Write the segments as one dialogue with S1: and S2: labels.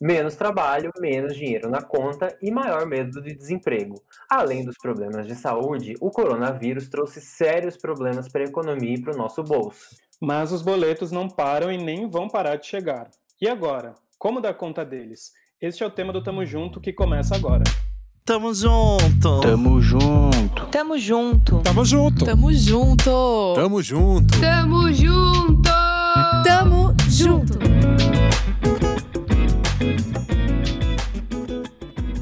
S1: Menos trabalho, menos dinheiro na conta e maior medo de desemprego. Além dos problemas de saúde, o coronavírus trouxe sérios problemas para a economia e para o nosso bolso.
S2: Mas os boletos não param e nem vão parar de chegar. E agora? Como dar conta deles? Este é o tema do Tamo Junto que começa agora.
S3: Tamo junto.
S4: Tamo junto.
S5: Tamo junto.
S6: Tamo junto.
S7: Tamo junto.
S6: Tamo junto.
S8: Tamo junto.
S7: Tamo junto.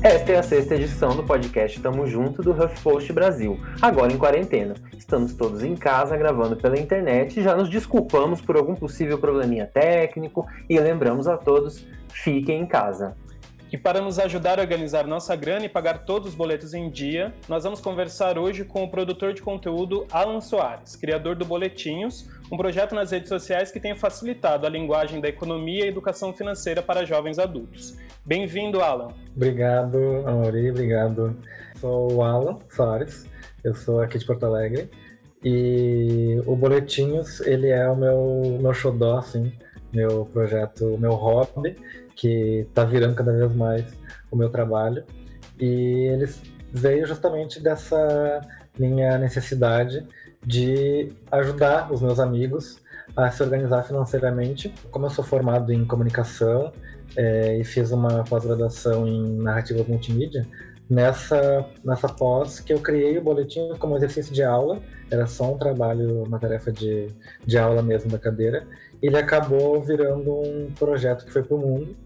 S1: Esta é a sexta edição do podcast Tamo Junto do HuffPost Brasil, agora em quarentena. Estamos todos em casa gravando pela internet e já nos desculpamos por algum possível probleminha técnico e lembramos a todos, fiquem em casa.
S2: E para nos ajudar a organizar nossa grana e pagar todos os boletos em dia, nós vamos conversar hoje com o produtor de conteúdo Alan Soares, criador do Boletinhos, um projeto nas redes sociais que tem facilitado a linguagem da economia e educação financeira para jovens adultos. Bem-vindo, Alan.
S9: Obrigado, Amori, obrigado. Sou o Alan Soares, eu sou aqui de Porto Alegre e o Boletinhos, ele é o meu, meu xodó, assim, meu projeto, meu hobby, que está virando cada vez mais o meu trabalho. E eles veio justamente dessa minha necessidade de ajudar os meus amigos a se organizar financeiramente. Como eu sou formado em comunicação é, e fiz uma pós-graduação em narrativas multimídia, nessa, nessa pós que eu criei o boletim como exercício de aula, era só um trabalho, uma tarefa de, de aula mesmo da cadeira, ele acabou virando um projeto que foi para o mundo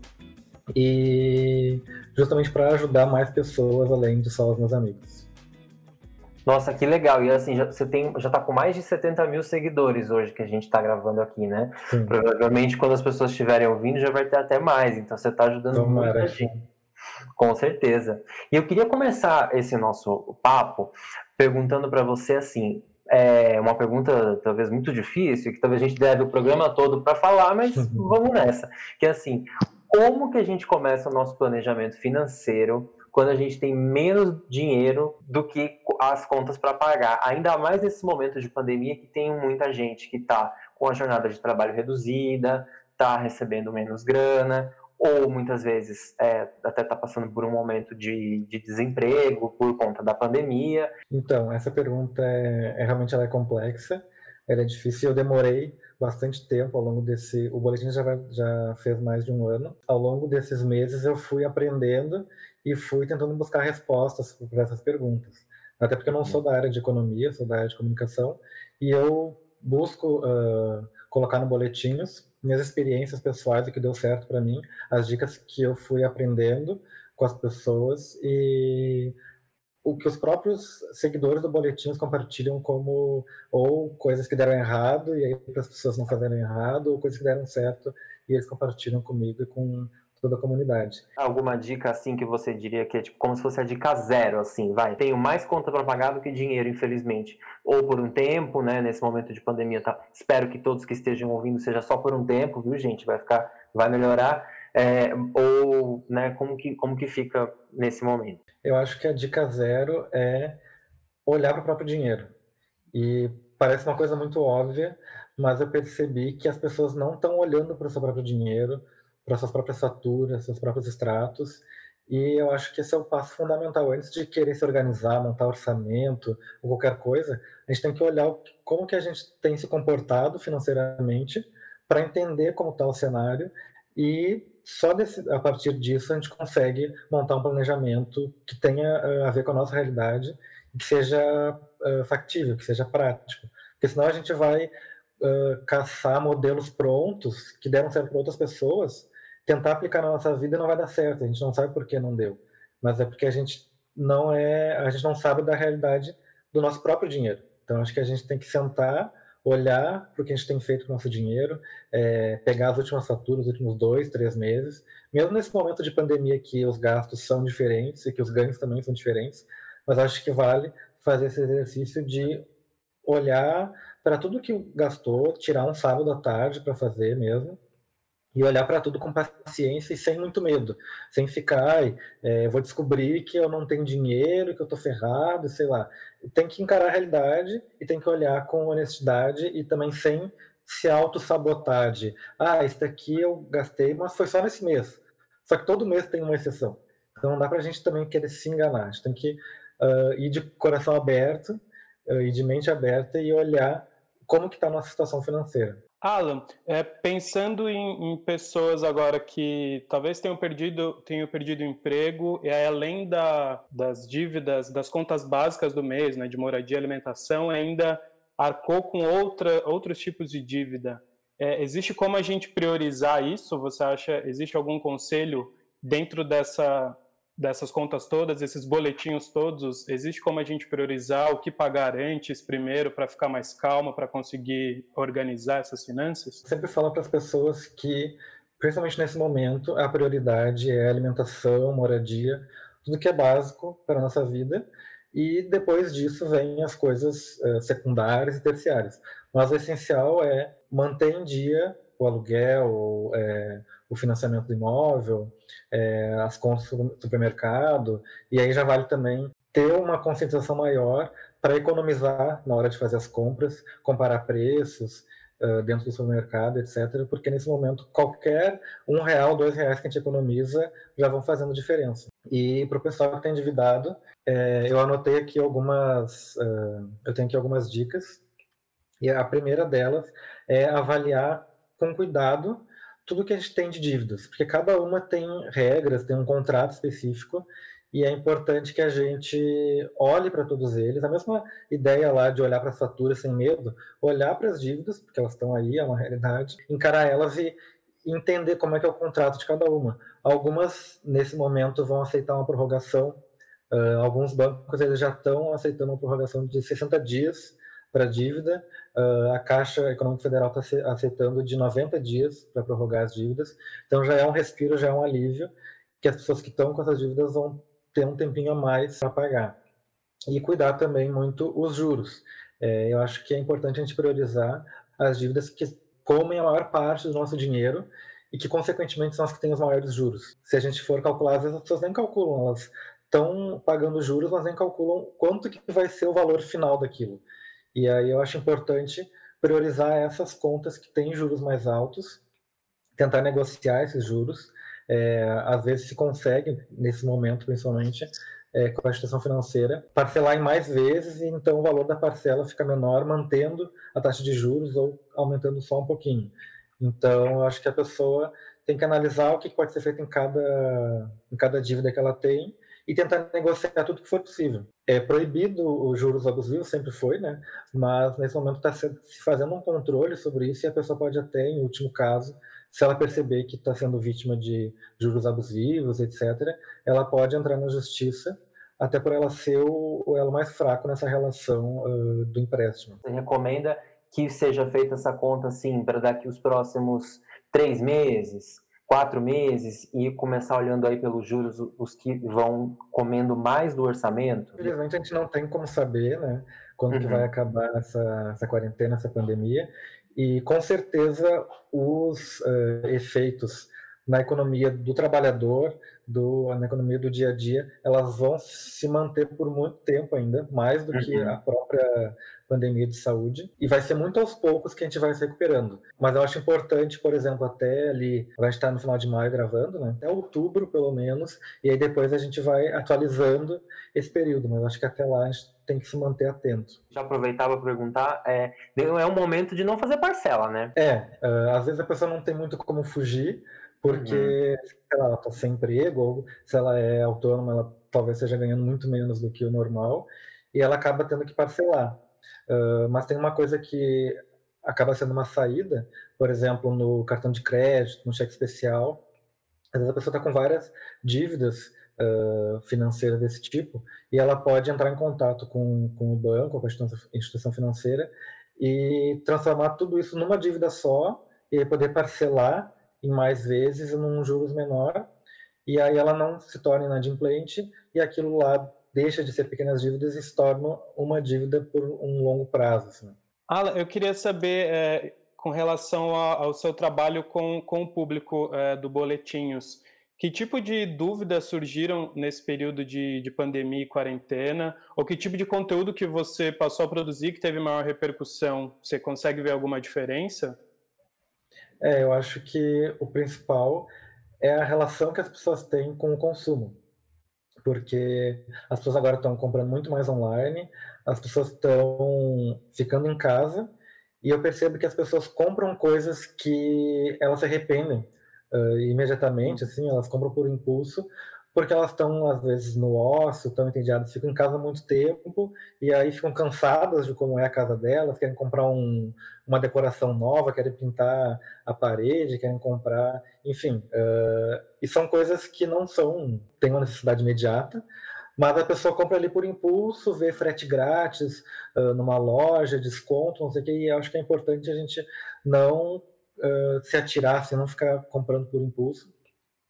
S9: e justamente para ajudar mais pessoas além de só os meus amigos.
S1: Nossa, que legal. E assim, já, você tem, já tá com mais de 70 mil seguidores hoje que a gente está gravando aqui, né? Sim. Provavelmente quando as pessoas estiverem ouvindo já vai ter até mais. Então você está ajudando Tomara. gente. Com certeza. E eu queria começar esse nosso papo perguntando para você assim, é uma pergunta talvez muito difícil, que talvez a gente deve o programa todo para falar, mas uhum. vamos nessa. Que é assim, como que a gente começa o nosso planejamento financeiro quando a gente tem menos dinheiro do que as contas para pagar? Ainda mais nesse momento de pandemia que tem muita gente que está com a jornada de trabalho reduzida, está recebendo menos grana, ou muitas vezes é, até está passando por um momento de, de, desemprego por conta da pandemia.
S9: Então, essa pergunta é, é realmente ela é complexa, ela é difícil. Eu demorei bastante tempo ao longo desse. O boletim já, já fez mais de um ano. Ao longo desses meses eu fui aprendendo e fui tentando buscar respostas para essas perguntas. Até porque eu não sou da área de economia, sou da área de comunicação e eu busco uh, colocar no boletinhos minhas experiências pessoais, o que deu certo para mim, as dicas que eu fui aprendendo com as pessoas e o que os próprios seguidores do Boletins compartilham como ou coisas que deram errado e aí para as pessoas não fazerem errado, ou coisas que deram certo e eles compartilham comigo e com toda a comunidade.
S1: Alguma dica assim que você diria que é tipo como se fosse a dica zero, assim, vai? Tenho mais conta para pagar do que dinheiro, infelizmente. Ou por um tempo, né? Nesse momento de pandemia, tá? Espero que todos que estejam ouvindo seja só por um tempo, viu, gente? Vai ficar, vai melhorar. É, ou, né? Como que como que fica nesse momento?
S9: Eu acho que a dica zero é olhar para o próprio dinheiro. E parece uma coisa muito óbvia, mas eu percebi que as pessoas não estão olhando para o seu próprio dinheiro, para suas próprias faturas, seus próprios extratos. E eu acho que esse é o passo fundamental. Antes de querer se organizar, montar orçamento ou qualquer coisa, a gente tem que olhar como que a gente tem se comportado financeiramente para entender como está o cenário e só desse, a partir disso a gente consegue montar um planejamento que tenha uh, a ver com a nossa realidade que seja uh, factível, que seja prático. Porque senão a gente vai uh, caçar modelos prontos que deram certo para outras pessoas, tentar aplicar na nossa vida não vai dar certo. A gente não sabe por que não deu, mas é porque a gente não é, a gente não sabe da realidade do nosso próprio dinheiro. Então acho que a gente tem que sentar olhar para o que a gente tem feito com o nosso dinheiro, é, pegar as últimas faturas, os últimos dois, três meses, mesmo nesse momento de pandemia que os gastos são diferentes e que os ganhos também são diferentes, mas acho que vale fazer esse exercício de olhar para tudo que gastou, tirar um sábado à tarde para fazer mesmo, e olhar para tudo com paciência e sem muito medo, sem ficar, é, vou descobrir que eu não tenho dinheiro, que eu estou ferrado, sei lá. Tem que encarar a realidade e tem que olhar com honestidade e também sem se auto-sabotar de, ah, isso daqui eu gastei, mas foi só nesse mês. Só que todo mês tem uma exceção. Então não dá para a gente também querer se enganar. A gente tem que uh, ir de coração aberto uh, e de mente aberta e olhar como que está a nossa situação financeira.
S2: Alan, é, pensando em, em, pessoas agora que talvez tenham perdido, tenham perdido emprego, e além da, das dívidas, das contas básicas do mês, né, de moradia e alimentação, ainda arcou com outra, outros tipos de dívida. É, existe como a gente priorizar isso? Você acha, existe algum conselho dentro dessa, dessas contas todas, esses boletinhos todos, existe como a gente priorizar o que pagar antes, primeiro, para ficar mais calma, para conseguir organizar essas finanças?
S9: sempre falo para as pessoas que, principalmente nesse momento, a prioridade é alimentação, moradia, tudo que é básico para a nossa vida, e depois disso vem as coisas uh, secundárias e terciárias. Mas o essencial é manter em dia o aluguel, é, o financiamento do imóvel, é, as contas do supermercado, e aí já vale também ter uma conscientização maior para economizar na hora de fazer as compras, comparar preços uh, dentro do supermercado, etc. Porque nesse momento qualquer um real, dois reais que a gente economiza já vão fazendo diferença. E para o pessoal que está endividado, é, eu anotei aqui algumas, uh, eu tenho aqui algumas dicas. E a primeira delas é avaliar com cuidado tudo que a gente tem de dívidas, porque cada uma tem regras, tem um contrato específico, e é importante que a gente olhe para todos eles. A mesma ideia lá de olhar para as faturas sem medo, olhar para as dívidas, porque elas estão aí, é uma realidade, encarar elas e entender como é que é o contrato de cada uma. Algumas, nesse momento, vão aceitar uma prorrogação, uh, alguns bancos eles já estão aceitando uma prorrogação de 60 dias para dívida, Uh, a Caixa Econômica Federal está aceitando de 90 dias para prorrogar as dívidas. Então já é um respiro, já é um alívio, que as pessoas que estão com essas dívidas vão ter um tempinho a mais para pagar. E cuidar também muito os juros. É, eu acho que é importante a gente priorizar as dívidas que comem a maior parte do nosso dinheiro e que, consequentemente, são as que têm os maiores juros. Se a gente for calcular, às vezes as pessoas nem calculam, elas estão pagando juros, mas nem calculam quanto que vai ser o valor final daquilo. E aí eu acho importante priorizar essas contas que têm juros mais altos, tentar negociar esses juros. É, às vezes se consegue, nesse momento principalmente, é, com a instituição financeira, parcelar em mais vezes e então o valor da parcela fica menor, mantendo a taxa de juros ou aumentando só um pouquinho. Então, eu acho que a pessoa tem que analisar o que pode ser feito em cada, em cada dívida que ela tem e tentar negociar tudo que for possível. É proibido os juros abusivos, sempre foi, né? Mas nesse momento está se fazendo um controle sobre isso e a pessoa pode até, em último caso, se ela perceber que está sendo vítima de juros abusivos, etc., ela pode entrar na justiça até por ela ser o, elo mais fraco nessa relação uh, do empréstimo.
S1: Você recomenda que seja feita essa conta assim para daqui os próximos três meses, quatro meses e começar olhando aí pelos juros os que vão comendo mais do orçamento?
S9: Infelizmente a gente não tem como saber, né, quando uhum. que vai acabar essa, essa quarentena, essa pandemia, e com certeza os uh, efeitos na economia do trabalhador, do, na economia do dia a dia, elas vão se manter por muito tempo ainda, mais do uhum. que a própria pandemia de saúde, e vai ser muito aos poucos que a gente vai se recuperando. Mas eu acho importante, por exemplo, até ali, gente está no final de maio gravando, né? Até outubro, pelo menos, e aí depois a gente vai atualizando esse período, mas acho que até lá a gente tem que se manter atento.
S1: Já aproveitava para perguntar, é, é um momento de não fazer parcela, né?
S9: É, uh, às vezes a pessoa não tem muito como fugir, porque uhum. se ela está sem emprego, ou se ela é autônoma, ela talvez esteja ganhando muito menos do que o normal, e ela acaba tendo que parcelar. Uh, mas tem uma coisa que acaba sendo uma saída, por exemplo, no cartão de crédito, no cheque especial. Às vezes a pessoa está com várias dívidas uh, financeiras desse tipo e ela pode entrar em contato com, com o banco, com a instituição financeira e transformar tudo isso numa dívida só e poder parcelar em mais vezes num juros menor e aí ela não se torna inadimplente e aquilo lá deixa de ser pequenas dívidas e se torna uma dívida por um longo prazo. Assim.
S2: Alan, eu queria saber, é, com relação ao, seu trabalho com, com o público é, do Boletinhos, que tipo de dúvidas surgiram nesse período de, de pandemia e quarentena? Ou que tipo de conteúdo que você passou a produzir que teve maior repercussão? Você consegue ver alguma diferença?
S9: É, eu acho que o principal é a relação que as pessoas têm com o consumo. Porque as pessoas agora estão comprando muito mais online, as pessoas estão ficando em casa, e eu percebo que as pessoas compram coisas que elas se arrependem uh, imediatamente, assim, elas compram por impulso, porque elas estão, às vezes, no ócio, estão entediadas, ficam em casa muito tempo, e aí ficam cansadas de como é a casa delas, querem comprar um, uma decoração nova, querem pintar a parede, querem comprar, enfim. Uh, e são coisas que não são, têm uma necessidade imediata, mas a pessoa compra ali por impulso, vê frete grátis uh, numa loja, desconto, não sei o que, e acho que é importante a gente não uh, se atirar, assim, não ficar comprando por impulso,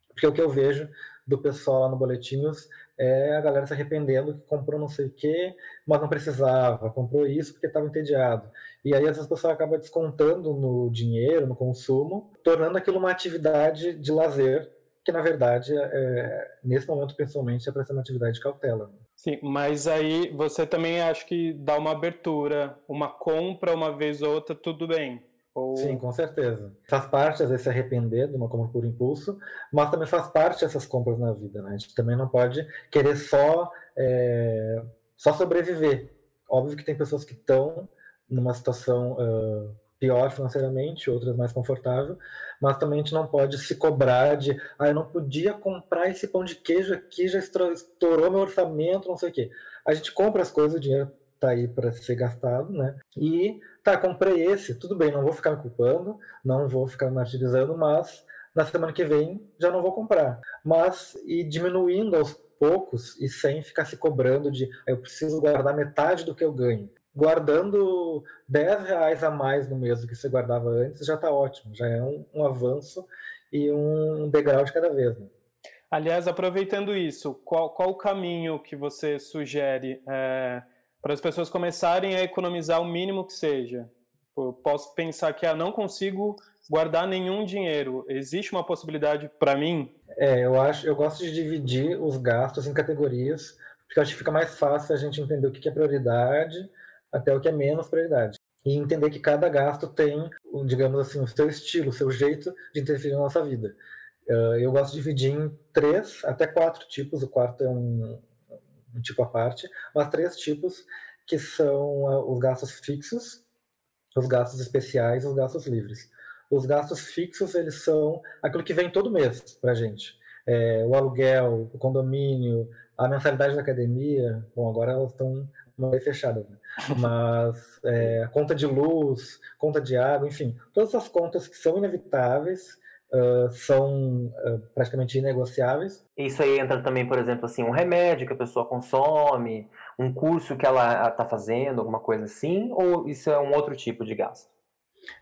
S9: porque o que eu vejo do pessoal lá no Boletinhos é a galera se arrependendo que comprou não sei o quê, mas não precisava, comprou isso porque estava entediado. E aí, às vezes, a pessoa acaba descontando no dinheiro, no consumo, tornando aquilo uma atividade de lazer, que na verdade, é, nesse momento, pessoalmente, é para ser uma atividade de cautela.
S2: Sim, mas aí você também acha que dá uma abertura, uma compra uma vez ou outra, tudo bem. Ou...
S9: Sim, com certeza. Faz parte, às vezes, se arrepender de uma compra por impulso, mas também faz parte dessas compras na vida. Né? A gente também não pode querer só, é, só sobreviver. Óbvio que tem pessoas que estão numa situação uh, pior financeiramente, outras mais confortável, mas também a gente não pode se cobrar de ah, eu não podia comprar esse pão de queijo aqui, já estourou meu orçamento, não sei o quê. A gente compra as coisas, o dinheiro está aí para ser gastado, né? E tá, comprei esse, tudo bem, não vou ficar me culpando, não vou ficar martirizando, mas na semana que vem já não vou comprar. Mas e diminuindo aos poucos e sem ficar se cobrando de ah, eu preciso guardar metade do que eu ganho. Guardando 10 reais a mais no mês do que você guardava antes já está ótimo, já é um, um, avanço e um degrau de cada vez. Né?
S2: Aliás, aproveitando isso, qual, qual o caminho que você sugere? É para as pessoas começarem a economizar o mínimo que seja. Eu posso pensar que ah, não consigo guardar nenhum dinheiro. Existe uma possibilidade para mim?
S9: É, eu acho, eu gosto de dividir os gastos em categorias, porque acho que fica mais fácil a gente entender o que é prioridade até o que é menos prioridade. E entender que cada gasto tem, digamos assim, o seu estilo, o seu jeito de interferir na nossa vida. Eu gosto de dividir em três até quatro tipos. O quarto é um, um tipo à parte, mas três tipos que são uh, os gastos fixos, os gastos especiais e os gastos livres. Os gastos fixos, eles são aquilo que vem todo mês para a gente. É, o aluguel, o condomínio, a mensalidade da academia, bom, agora elas estão meio fechadas, né? mas é, conta de luz, conta de água, enfim, todas essas contas que são inevitáveis, uh, são uh, praticamente inegociáveis.
S1: Isso aí entra também, por exemplo, assim, um remédio que a pessoa consome, um curso que ela está fazendo, alguma coisa assim, ou isso é um outro tipo de gasto?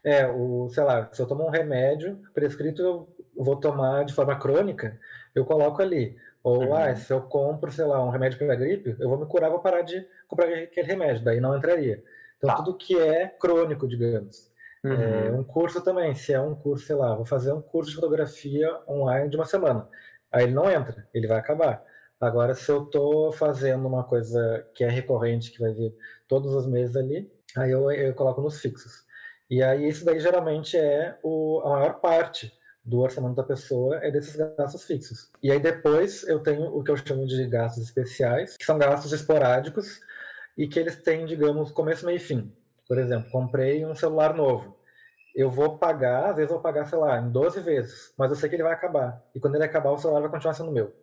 S9: É, o, sei lá, se eu tomo um remédio prescrito, eu vou tomar de forma crônica, eu coloco ali. Ou, uhum. ah, se eu compro, sei lá, um remédio para gripe, eu vou me curar, vou parar de comprar aquele remédio, daí não entraria. Então, tá. tudo que é crônico, digamos. Uhum. É, um curso também, se é um curso, sei lá, vou fazer um curso de fotografia online de uma semana. Aí ele não entra, ele vai acabar. Agora, se eu estou fazendo uma coisa que é recorrente, que vai vir todos os meses ali, aí eu, eu coloco nos fixos. E aí isso daí geralmente é o, a maior parte do orçamento da pessoa é desses gastos fixos. E aí depois eu tenho o que eu chamo de gastos especiais, que são gastos esporádicos e que eles têm, digamos, começo, meio e fim. Por exemplo, comprei um celular novo. Eu vou pagar, às vezes vou pagar, sei lá, em 12 vezes, mas eu sei que ele vai acabar. E quando ele acabar, o celular vai continuar sendo meu.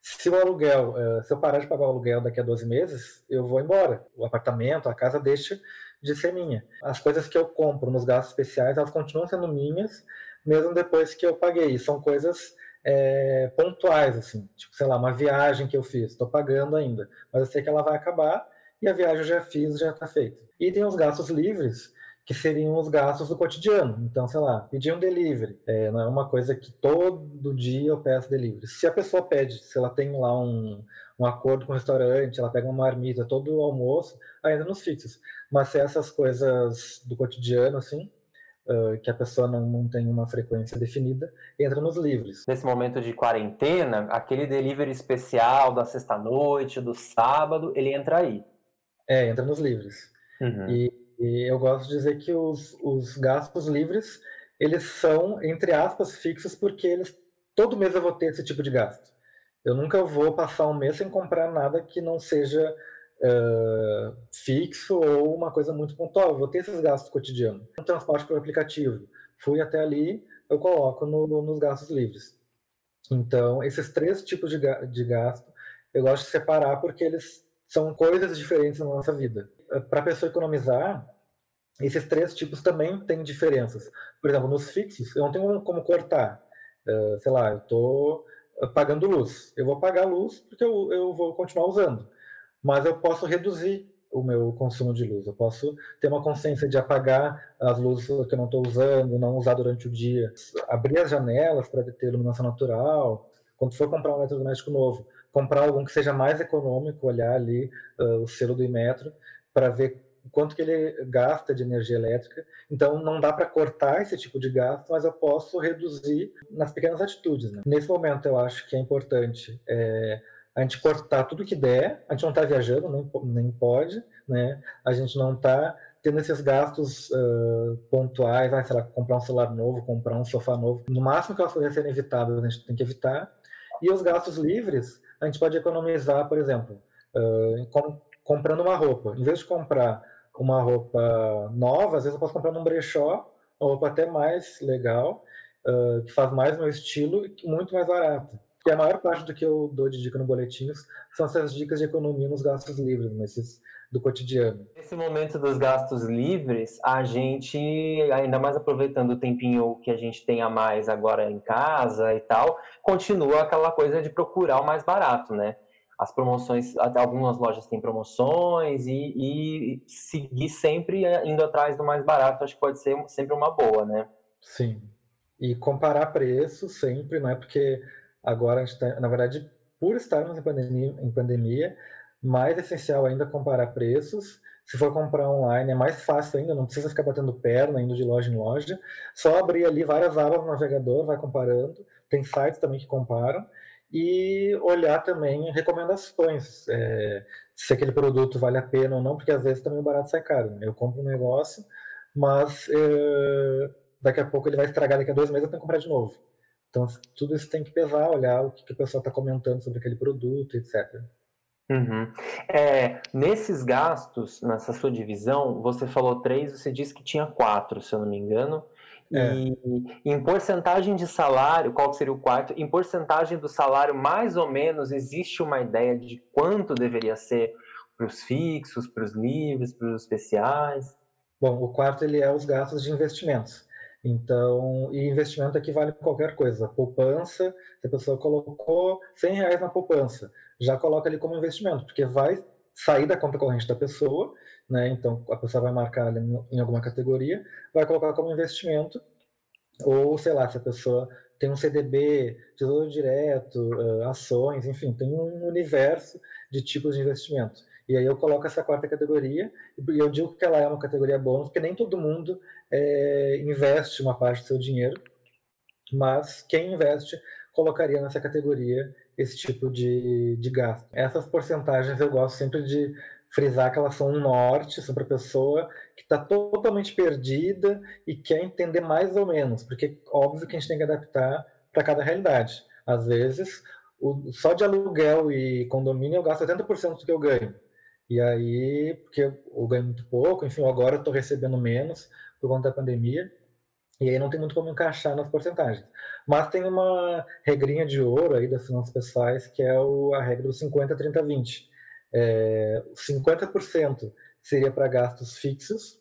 S9: Se o aluguel, eh, se eu parar de pagar o aluguel daqui a 12 meses, eu vou embora. O apartamento, a casa deixa de ser minha. As coisas que eu compro nos gastos especiais, elas continuam sendo minhas, mesmo depois que eu paguei. São coisas é, pontuais, assim. Tipo, sei lá, uma viagem que eu fiz, estou pagando ainda. Mas eu sei que ela vai acabar e a viagem eu já fiz, já está feita. E tem os gastos livres, que seriam os gastos do cotidiano. Então, sei lá, pedir um delivery. É, não é uma coisa que todo dia eu peço delivery. Se a pessoa pede, se ela tem lá um, um acordo com o restaurante, ela pega uma marmita todo o almoço, ainda nos fixos. Mas se essas coisas do cotidiano, assim, Uh, que a pessoa não, não tem uma frequência definida, entra nos livres.
S1: Nesse momento de quarentena, aquele delivery especial da sexta-noite, do sábado, ele entra aí.
S9: É, entra nos livres. Uhum. E, e, eu gosto de dizer que os, os gastos livres, eles são, entre aspas, fixos, porque eles todo mês eu vou ter esse tipo de gasto. Eu nunca vou passar um mês sem comprar nada que não seja uh, fixo ou uma coisa muito pontual. Eu vou ter esses gastos cotidianos. Um transporte por aplicativo. Fui até ali, eu coloco no, nos gastos livres. Então, esses três tipos de, de gasto, eu gosto de separar porque eles são coisas diferentes na nossa vida. Para a pessoa economizar, esses três tipos também têm diferenças. Por exemplo, nos fixos, eu não tenho como cortar. Uh, sei lá, eu estou pagando luz. Eu vou pagar luz porque eu, eu vou continuar usando. Mas eu posso reduzir o meu consumo de luz. Eu posso ter uma consciência de apagar as luzes que eu não estou usando, não usar durante o dia, abrir as janelas para ter iluminação natural. Quando for comprar um eletrodoméstico novo, comprar algum que seja mais econômico, olhar ali uh, o selo do Imetro para ver quanto que ele gasta de energia elétrica. Então, não dá para cortar esse tipo de gasto, mas eu posso reduzir nas pequenas atitudes. Né? Nesse momento, eu acho que é importante é, a gente cortar tudo que der. A gente não está viajando, nem, nem pode, né? A gente não está tendo esses gastos uh, pontuais, ah, sei lá, comprar um celular novo, comprar um sofá novo. No máximo que elas podem serem evitadas, a gente tem que evitar. E os gastos livres, a gente pode economizar, por exemplo, uh, com, comprando uma roupa. Em vez de comprar uma roupa nova, às vezes eu posso comprar num brechó, uma roupa até mais legal, uh, que faz mais meu estilo e muito mais barata. E a maior parte do que eu dou de dica no boletinhos são essas dicas de economia nos gastos livres, nesses do cotidiano.
S1: Nesse momento dos gastos livres, a gente, ainda mais aproveitando o tempinho que a gente tem a mais agora em casa e tal, continua aquela coisa de procurar o mais barato, né? as promoções, até algumas lojas têm promoções e, e, seguir sempre indo atrás do mais barato, acho que pode ser sempre uma boa, né?
S9: Sim. E comparar preços sempre, não é porque agora a gente tá, na verdade, por estarmos em pandemia, em pandemia, mais essencial ainda comparar preços. Se for comprar online é mais fácil ainda, não precisa ficar batendo perna, indo de loja em loja. Só abrir ali várias abas no navegador, vai comparando. Tem sites também que comparam e olhar também recomendações, é, se aquele produto vale a pena ou não, porque às vezes também o barato sai caro. Né? Eu compro um negócio, mas é, daqui a pouco ele vai estragar, daqui a dois meses eu tenho que comprar de novo. Então tudo isso tem que pesar, olhar o que, que o pessoal está comentando sobre aquele produto, etc.
S1: Uhum. É, nesses gastos, nessa sua divisão, você falou três, você disse que tinha quatro, se eu não me engano. É. E em porcentagem de salário, qual seria o quarto? Em porcentagem do salário, mais ou menos, existe uma ideia de quanto deveria ser para os fixos, para os livres, para os especiais?
S9: Bom, o quarto ele é os gastos de investimentos. Então, e investimento equivale a qualquer coisa. Poupança, se a pessoa colocou 100 reais na poupança, já coloca ali como investimento, porque vai sair da conta corrente da pessoa, né? Então a pessoa vai marcar ali em alguma categoria, vai colocar como investimento, ou sei lá, se a pessoa tem um CDB, tesouro direto, ações, enfim, tem um universo de tipos de investimento. E aí eu coloco essa quarta categoria, e eu digo que ela é uma categoria bônus, porque nem todo mundo é, investe uma parte do seu dinheiro, mas quem investe colocaria nessa categoria esse tipo de, de gasto. Essas porcentagens eu gosto sempre de frisar que elas são um norte sobre a pessoa que está totalmente perdida e quer entender mais ou menos, porque óbvio que a gente tem que adaptar para cada realidade. Às vezes, o, só de aluguel e condomínio eu gasto 80% do que eu ganho. E aí, porque eu ganho muito pouco, enfim, agora eu estou recebendo menos por conta da pandemia, e aí não tem muito como encaixar nas porcentagens. Mas tem uma regrinha de ouro aí das finanças pessoais, que é o, a regra do 50, 30, 20. É, 50% seria para gastos fixos,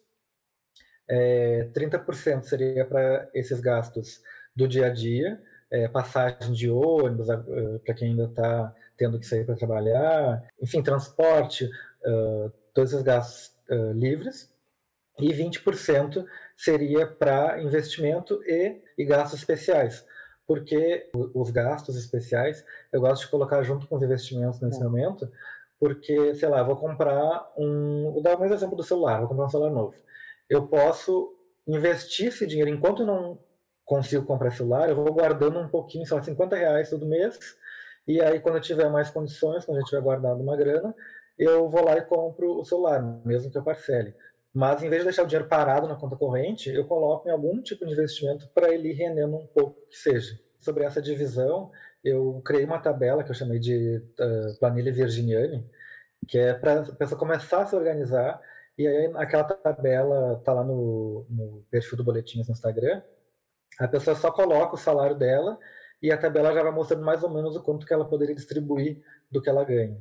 S9: é, 30% seria para esses gastos do dia a dia, é, passagem de ônibus para quem ainda está tendo que sair para trabalhar, enfim, transporte, uh, todos esses gastos uh, livres e 20% seria para investimento e, e gastos especiais. Porque os gastos especiais eu gosto de colocar junto com os investimentos nesse é. momento, porque, sei lá, vou comprar um. Vou dar mais exemplo do celular, vou comprar um celular novo. Eu posso investir esse dinheiro enquanto eu não consigo comprar celular, eu vou guardando um pouquinho, sei lá, 50 reais todo mês, e aí quando eu tiver mais condições, quando eu tiver guardado uma grana, eu vou lá e compro o celular, mesmo que eu parcele. Mas em vez de deixar o dinheiro parado na conta corrente, eu coloco em algum tipo de investimento para ele ir rendendo um pouco que seja. sobre essa divisão, eu criei uma tabela que eu chamei de uh, planilha virginiane, que é para a pessoa começar a se organizar, e aí aquela tabela está lá no, no perfil do Boletins no Instagram, a pessoa só coloca o salário dela e a tabela já vai mostrando mais ou menos o quanto que ela poderia distribuir do que ela ganha.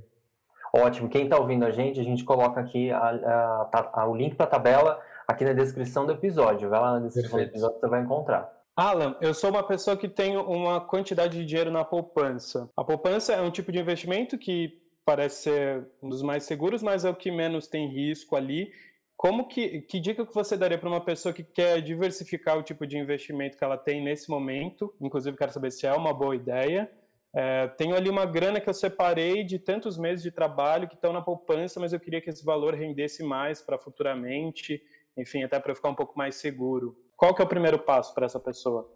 S1: Ótimo. Quem está ouvindo a gente, a gente coloca aqui a, a, a, o link para a tabela aqui na descrição do episódio. Vai lá na descrição Perfeito. do episódio você vai encontrar.
S2: Alan, eu sou uma pessoa que tem uma quantidade de dinheiro na poupança. A poupança é um tipo de investimento que parece ser um dos mais seguros, mas é o que menos tem risco ali. Como que, que dica que você daria para uma pessoa que quer diversificar o tipo de investimento que ela tem nesse momento? Inclusive, quero saber se é uma boa ideia. É, tenho ali uma grana que eu separei de tantos meses de trabalho que estão na poupança, mas eu queria que esse valor rendesse mais para futuramente, enfim, até para eu ficar um pouco mais seguro. Qual que é o primeiro passo para essa pessoa?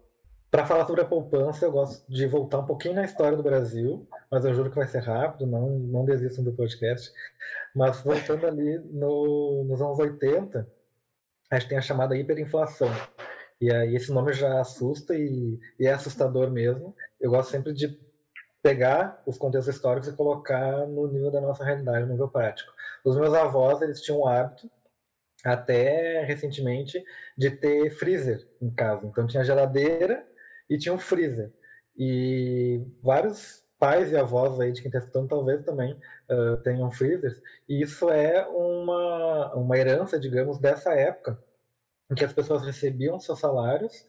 S9: Para falar sobre a poupança, eu gosto de voltar um pouquinho na história do Brasil, mas eu juro que vai ser rápido, não, não desistam do podcast. Mas voltando ali no, nos anos 80, a gente tem a chamada hiperinflação. E aí esse nome já assusta e, e é assustador mesmo. Eu gosto sempre de pegar os contextos históricos e colocar no nível da nossa realidade, no nível prático. Os meus avós, eles tinham o hábito até recentemente de ter freezer em casa. Então tinha geladeira e tinha um freezer. E vários pais e avós aí de quem está escutando talvez também uh, tenham freezers. E isso é uma, uma herança, digamos, dessa época em que as pessoas recebiam seus salários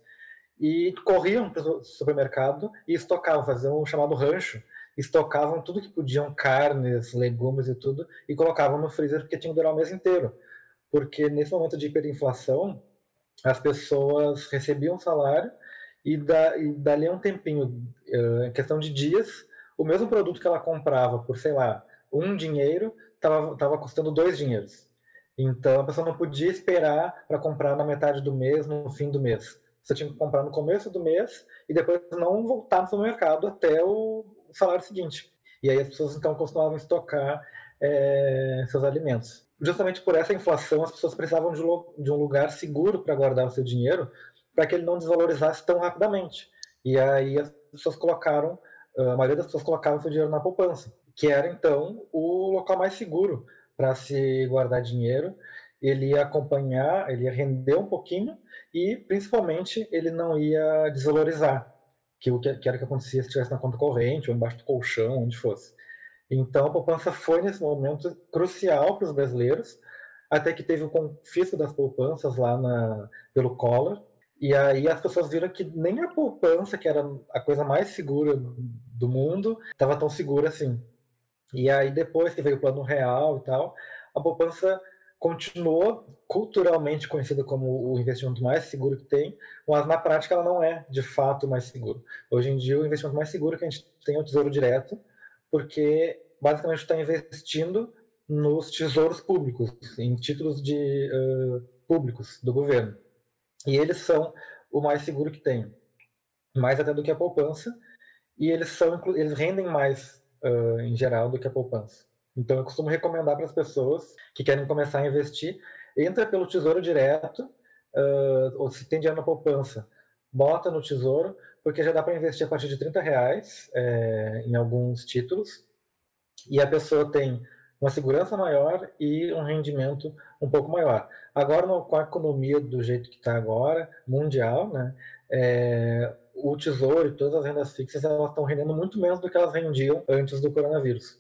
S9: e corriam para o supermercado e estocavam, faziam o chamado rancho, estocavam tudo que podiam, carnes, legumes e tudo, e colocavam no freezer porque tinham que durar o mês inteiro. Porque nesse momento de hiperinflação, as pessoas recebiam salário e, da, e dali a um tempinho, eh, em questão de dias, o mesmo produto que ela comprava por, sei lá, um dinheiro, estava custando dois dinheiros. Então a pessoa não podia esperar para comprar na metade do mês, no fim do mês. Você tinha que comprar no começo do mês e depois não voltar no mercado até o salário seguinte. E aí as pessoas então costumavam estocar é, seus alimentos. Justamente por essa inflação, as pessoas precisavam de um lugar seguro para guardar o seu dinheiro, para que ele não desvalorizasse tão rapidamente. E aí as pessoas colocaram, a maioria das pessoas colocavam seu dinheiro na poupança, que era então o local mais seguro para se guardar dinheiro. Ele ia acompanhar, ele ia render um pouquinho e principalmente ele não ia desvalorizar, que o que, era que acontecia se estivesse na conta corrente ou embaixo do colchão, onde fosse. Então a poupança foi nesse momento crucial para os brasileiros, até que teve o confisco das poupanças lá na, pelo Collor, e aí as pessoas viram que nem a poupança, que era a coisa mais segura do mundo, estava tão segura assim. E aí depois que veio o plano real e tal, a poupança continuou culturalmente conhecida como o investimento mais seguro que tem, mas na prática ela não é de fato mais seguro. Hoje em dia o investimento mais seguro que a gente tem é o Tesouro Direto, porque basicamente está investindo nos tesouros públicos, em títulos de uh, públicos do governo. E eles são o mais seguro que tem, mais até do que a poupança, e eles são eles rendem mais uh, em geral do que a poupança. Então eu costumo recomendar para as pessoas que querem começar a investir, entra pelo Tesouro Direto, uh, ou se tem dinheiro na poupança, bota no Tesouro, porque já dá para investir a partir de 30 reais é, em alguns títulos, e a pessoa tem uma segurança maior e um rendimento um pouco maior. Agora, com a economia do jeito que está agora, mundial, né, é, o tesouro e todas as rendas fixas elas estão rendendo muito menos do que elas rendiam antes do coronavírus.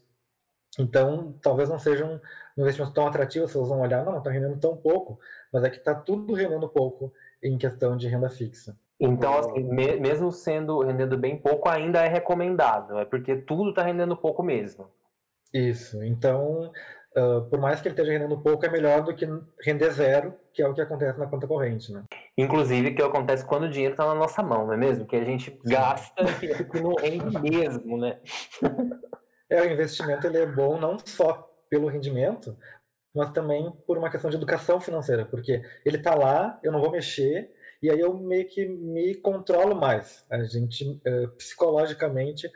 S9: Então, talvez não seja um investimento tão atrativo, se vocês vão olhar, não, está rendendo tão pouco, mas é que está tudo rendendo pouco em questão de renda fixa.
S1: Então, assim, me, mesmo sendo rendendo bem pouco, ainda é recomendado, é porque tudo está rendendo pouco mesmo.
S9: Isso. Então, uh, por mais que ele esteja rendendo pouco, é melhor do que render zero, que é o que acontece na conta corrente, né?
S1: Inclusive, que acontece quando o dinheiro está na nossa mão, não é mesmo? Que a gente gasta e não rende mesmo, né?
S9: É, o investimento ele é bom não só pelo rendimento, mas também por uma questão de educação financeira, porque ele está lá, eu não vou mexer, e aí eu meio que me controlo mais. A gente, uh, psicologicamente,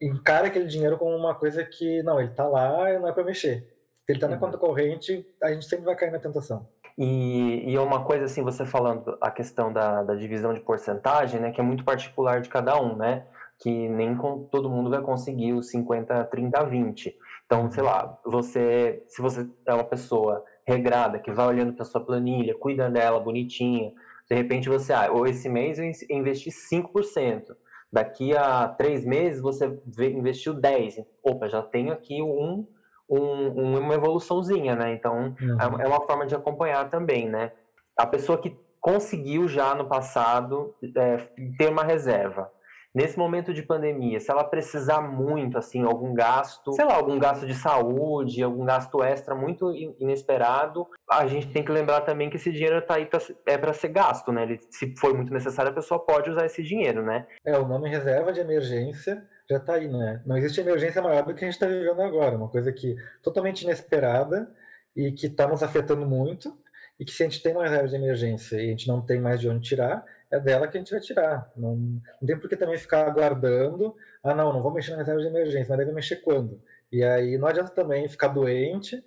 S9: encara aquele dinheiro como uma coisa que, não, ele está lá não é para mexer. Se ele está na uhum. conta corrente, a gente sempre vai cair na tentação.
S1: E, e uma coisa assim, você falando a questão da, da divisão de porcentagem, né, que é muito particular de cada um, né? Que nem todo mundo vai conseguir os 50, 30, 20. Então, sei lá, você, se você é uma pessoa regrada, que vai olhando para sua planilha, cuida dela bonitinha, de repente você, ah, ou esse mês eu investi 5%, daqui a três meses você investiu 10%. Opa, já tenho aqui um um, uma evoluçãozinha, né? Então, é uhum. é, uma forma de acompanhar também, né? A pessoa que conseguiu já no passado é, ter uma reserva. Nesse momento de pandemia, se ela precisar muito, assim, algum gasto, sei lá, algum gasto de saúde, algum gasto extra muito inesperado, a gente tem que lembrar também que esse dinheiro está aí pra, é para ser gasto, né? Ele, se for muito necessário, a pessoa pode usar esse dinheiro, né?
S9: É, o nome reserva de emergência já está aí, né? Não existe emergência maior do que a gente está vivendo agora, uma coisa que totalmente inesperada e que está nos afetando muito e que se a gente tem uma reserva de emergência e a gente não tem mais de onde tirar, é dela que a gente vai tirar. Não, não tem por que também ficar aguardando, ah não, não vou mexer na reserva de emergência, mas deve mexer quando? E aí não adianta também ficar doente,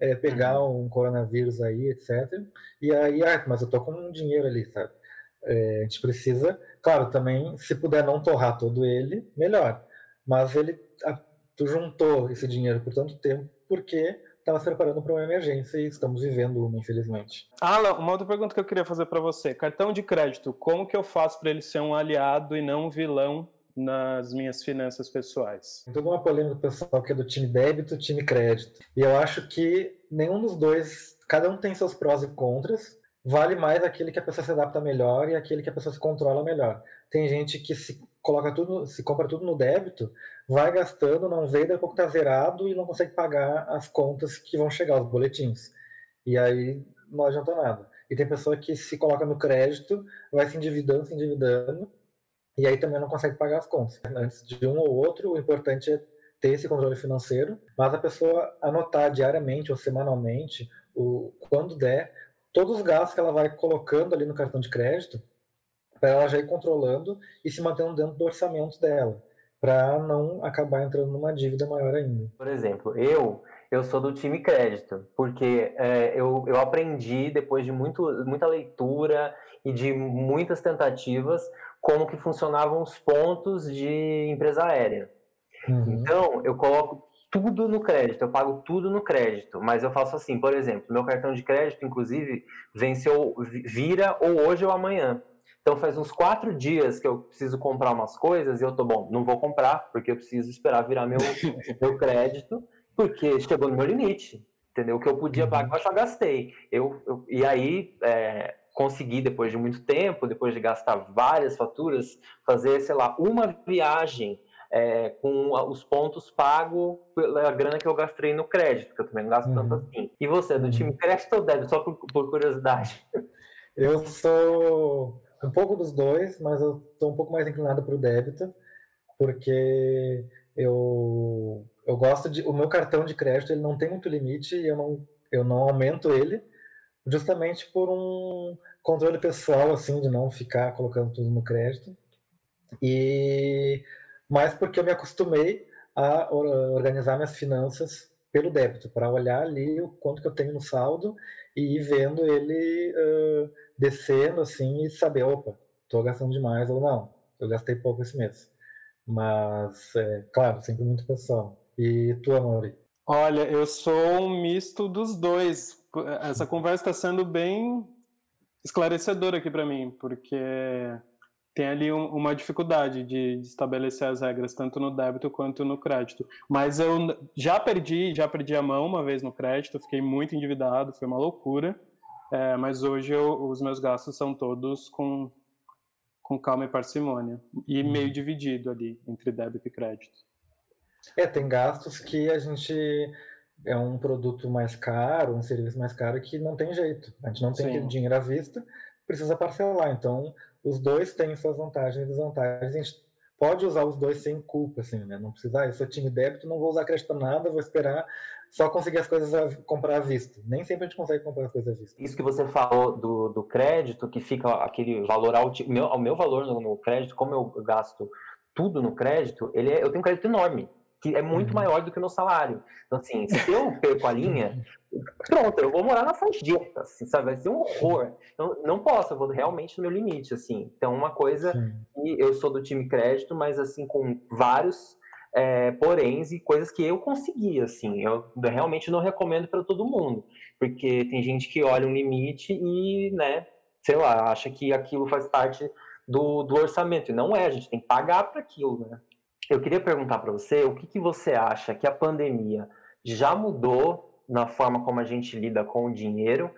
S9: é, pegar uhum. um coronavírus aí, etc. E aí, ah, mas eu tô com um dinheiro ali, sabe? É, a gente precisa, claro, também, se puder não torrar todo ele, melhor. Mas ele, a, tu juntou esse dinheiro por tanto tempo porque estava se preparando para uma emergência e estamos vivendo uma, infelizmente.
S2: Alan, uma outra pergunta que eu queria fazer para você: cartão de crédito, como que eu faço para ele ser um aliado e não um vilão nas minhas finanças pessoais?
S9: Tem toda uma polêmica pessoal que é do time débito, time crédito. E eu acho que nenhum dos dois, cada um tem seus prós e contras. Vale mais aquele que a pessoa se adapta melhor e aquele que a pessoa se controla melhor. Tem gente que se coloca tudo, se compra tudo no débito, vai gastando, não vê, daqui a pouco tá zerado e não consegue pagar as contas que vão chegar, os boletins. E aí não adianta nada. E tem pessoa que se coloca no crédito, vai se endividando, se endividando, e aí também não consegue pagar as contas. Antes de um ou outro, o importante é ter esse controle financeiro, mas a pessoa anotar diariamente ou semanalmente, o, quando der, todos os gastos que ela vai colocando ali no cartão de crédito, para ela já ir controlando e se mantendo dentro do orçamento dela, para não acabar entrando numa dívida maior ainda.
S1: Por exemplo, eu eu sou do time crédito, porque é, eu, eu aprendi depois de muito, muita leitura e de muitas tentativas como que funcionavam os pontos de empresa aérea. Uhum. Então, eu coloco tudo no crédito, eu pago tudo no crédito, mas eu faço assim, por exemplo, meu cartão de crédito, inclusive, venceu, vira ou hoje ou amanhã. Então faz uns quatro dias que eu preciso comprar umas coisas e eu tô bom, não vou comprar porque eu preciso esperar virar meu, meu crédito, porque chegou no meu limite, entendeu? O que eu podia uhum. pagar eu já gastei. Eu, eu e aí é, consegui depois de muito tempo, depois de gastar várias faturas, fazer sei lá uma viagem é, com os pontos pagos pela grana que eu gastei no crédito, porque eu também não gasto uhum. tanto assim. E você, do time uhum. crédito ou débito? Só por, por curiosidade.
S9: Eu sou um pouco dos dois, mas eu estou um pouco mais inclinado para o débito, porque eu, eu gosto de. O meu cartão de crédito ele não tem muito limite e eu não, eu não aumento ele, justamente por um controle pessoal, assim, de não ficar colocando tudo no crédito. E mais porque eu me acostumei a organizar minhas finanças pelo débito, para olhar ali o quanto que eu tenho no saldo e vendo ele. Uh, descendo assim e saber, opa, estou gastando demais ou não, eu gastei pouco esse mês. Mas, é, claro, sempre muito pessoal. E tu, Amori?
S2: Olha, eu sou um misto dos dois. Essa conversa está sendo bem esclarecedora aqui para mim, porque tem ali um, uma dificuldade de, de, estabelecer as regras tanto no débito quanto no crédito. Mas eu já perdi, já perdi a mão uma vez no crédito, fiquei muito endividado, foi uma loucura. É, mas hoje eu, os meus gastos são todos com, com calma e parcimônia. E uhum. meio dividido ali entre débito e crédito.
S9: É, tem gastos que a gente é um produto mais caro, um serviço mais caro que não tem jeito. A gente não tem dinheiro à vista, precisa parcelar. Então, os dois têm suas vantagens e desvantagens. A gente pode usar os dois sem culpa, assim, né? Não precisa, ah, eu sou time débito, não vou usar crédito nada, vou esperar só conseguir as coisas a comprar à vista. Nem sempre a gente consegue comprar as coisas à vista.
S1: Isso que você falou do, do crédito, que fica aquele valor alto, meu, o meu valor no, no crédito, como eu gasto tudo no crédito, ele é, eu tenho um crédito enorme. Que é muito uhum. maior do que o meu salário. Então, assim, se eu perco a linha, pronto, eu vou morar na sarjeta, assim, sabe? Vai ser um horror. Então, não posso, eu vou realmente no meu limite, assim. Então, uma coisa, que eu sou do time crédito, mas, assim, com vários é, poréns e coisas que eu consegui, assim. Eu realmente não recomendo para todo mundo, porque tem gente que olha um limite e, né, sei lá, acha que aquilo faz parte do, do orçamento. E não é, a gente tem que pagar para aquilo, né? Eu queria perguntar para você o que, que você acha que a pandemia já mudou na forma como a gente lida com o dinheiro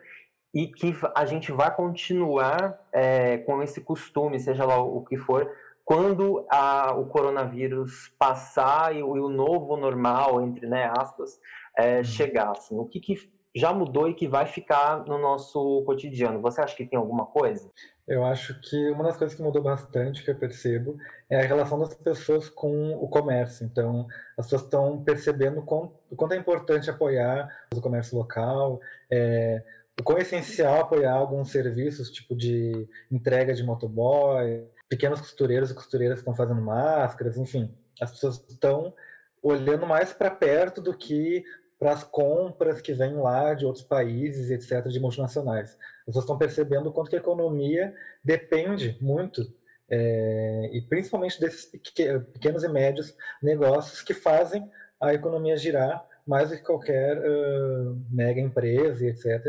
S1: e que a gente vai continuar é, com esse costume, seja lá o que for, quando a, o coronavírus passar e o, e o, novo normal, entre né, aspas, é, uhum. chegar. Assim, o que, que já mudou e que vai ficar no nosso cotidiano? Você acha que tem alguma coisa?
S9: Eu acho que uma das coisas que mudou bastante, que eu percebo, é a relação das pessoas com o comércio. Então, as pessoas estão percebendo o quanto é importante apoiar o comércio local, é, o quão é essencial apoiar alguns serviços, tipo de entrega de motoboy, pequenos costureiros e costureiras que estão fazendo máscaras, enfim. As pessoas estão olhando mais para perto do que para as compras que vêm lá de outros países, etc., de multinacionais. As pessoas estão percebendo o quanto que a economia depende muito, é, e principalmente desses pequenos e médios negócios que fazem a economia girar mais do que qualquer uh, mega empresa, etc.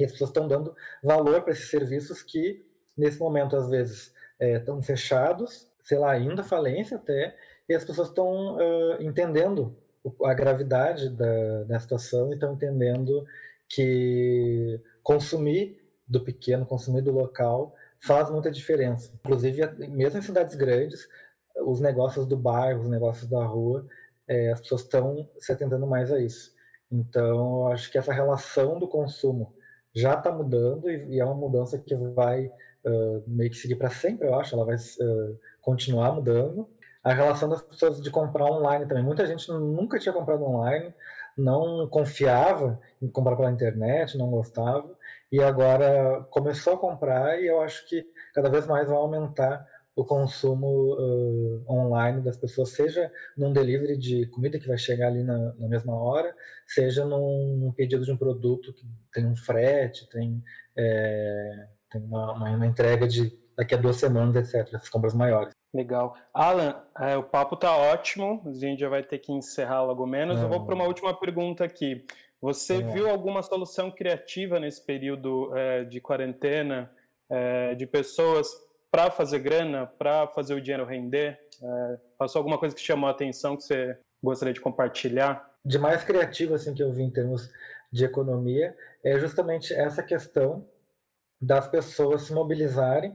S9: E as pessoas estão dando valor para esses serviços que, nesse momento, às vezes, estão é, fechados, sei lá, ainda falência até, e as pessoas estão uh, entendendo a gravidade da, da situação e estão entendendo que consumir do pequeno, consumir do local, faz muita diferença. Inclusive, mesmo em cidades grandes, os negócios do bairro, os negócios da rua, é, as pessoas estão se atentando mais a isso. Então, eu acho que essa relação do consumo já está mudando e, e, é uma mudança que vai uh, meio que seguir para sempre, eu acho. Ela vai uh, continuar mudando a relação das pessoas de comprar online também. Muita gente nunca tinha comprado online, não confiava em comprar pela internet, não gostava, e agora começou a comprar e eu acho que cada vez mais vai aumentar o consumo uh, online das pessoas, seja num delivery de comida que vai chegar ali na, na mesma hora, seja num pedido de um produto que tem um frete, tem, é, tem uma, uma, entrega de daqui a duas semanas, etc., as compras maiores.
S2: Legal. Alan, é, o papo tá ótimo, a gente já vai ter que encerrar logo menos. Não. Eu vou para uma última pergunta aqui. Você Não. viu alguma solução criativa nesse período é, de quarentena é, de pessoas para fazer grana, para fazer o dinheiro render? É, passou alguma coisa que chamou a atenção que você gostaria de compartilhar?
S9: De mais criativo assim que eu vi em termos de economia é justamente essa questão das pessoas se mobilizarem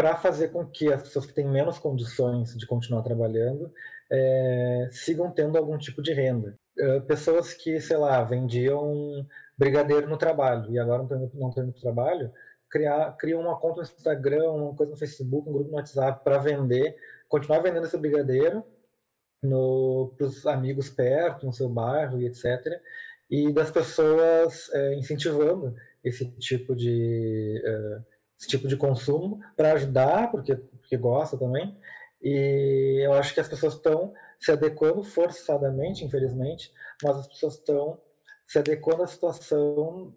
S9: para fazer com que as pessoas que têm menos condições de continuar trabalhando é, sigam tendo algum tipo de renda. É, pessoas que, sei lá, vendiam brigadeiro no trabalho e agora não estão indo para trabalho, criar, criam uma conta no Instagram, uma coisa no Facebook, um grupo no WhatsApp para vender, continuar vendendo esse brigadeiro para os amigos perto, no seu bairro e etc. E das pessoas é, incentivando esse tipo de é, esse tipo de consumo para ajudar, porque, porque gosta também. E eu acho que as pessoas estão se adequando forçadamente, infelizmente, mas as pessoas estão se adequando à situação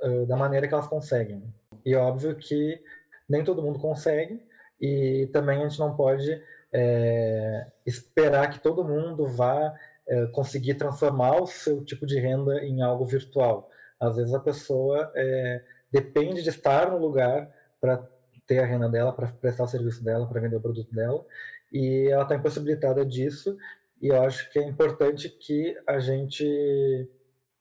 S9: uh, da maneira que elas conseguem. E óbvio que nem todo mundo consegue, e também a gente não pode é, esperar que todo mundo vá é, conseguir transformar o seu tipo de renda em algo virtual. Às vezes a pessoa é, depende de estar no lugar para ter a renda dela, para prestar o serviço dela, para vender o produto dela, e ela está impossibilitada disso. E eu acho que é importante que a gente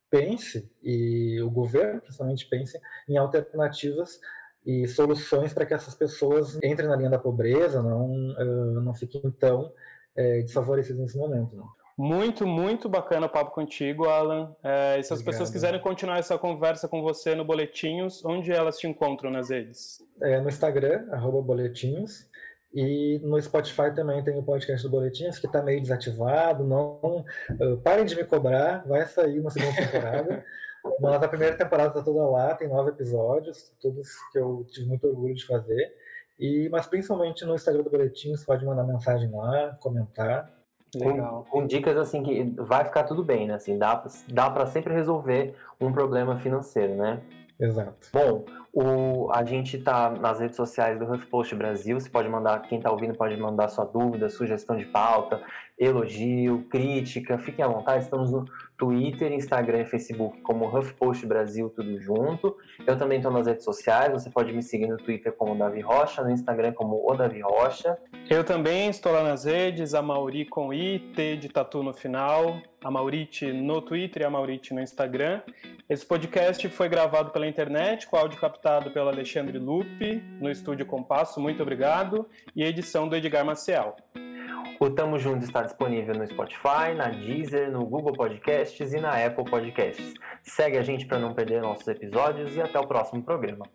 S9: pense, e o governo principalmente pense, em alternativas e soluções para que essas pessoas entrem na linha da pobreza, não, uh, não fiquem tão uh, desfavorecidas nesse momento. Não.
S2: Muito, muito bacana o papo contigo, Alan. É, e se as Obrigado. pessoas quiserem continuar essa conversa com você no Boletinhos, onde elas te encontram nas redes?
S9: É, no Instagram, Boletinhos. E no Spotify também tem o podcast do Boletinhos, que está meio desativado. Não uh, Parem de me cobrar, vai sair uma segunda temporada. Mas a primeira temporada está toda lá, tem nove episódios, todos que eu tive muito orgulho de fazer. E, mas principalmente no Instagram do Boletinhos, pode mandar mensagem lá, comentar.
S1: Com, com, dicas assim que vai ficar tudo bem, né? Assim, dá, dá para sempre resolver um problema financeiro, né?
S9: Exato.
S1: Bom, o, a gente está nas redes sociais do HuffPost Brasil. Você pode mandar, quem está ouvindo pode mandar sua dúvida, sugestão de pauta, elogio, crítica. Fiquem à vontade. Estamos no Twitter, Instagram e Facebook como HuffPost Brasil, tudo junto. Eu também estou nas redes sociais. Você pode me seguir no Twitter como Davi Rocha, no Instagram como O Davi Rocha.
S2: Eu também estou lá nas redes, a Mauri com I, T de tatu no final, a Maurite no Twitter e a Maurite no Instagram. Esse podcast foi gravado pela internet, com áudio captado pelo Alexandre Lupe, no estúdio Compasso, muito obrigado, e edição do Edgar Maciel.
S1: O Tamo Junto está disponível no Spotify, na Deezer, no Google Podcasts e na Apple Podcasts. Segue a gente para não perder nossos episódios e até o próximo programa.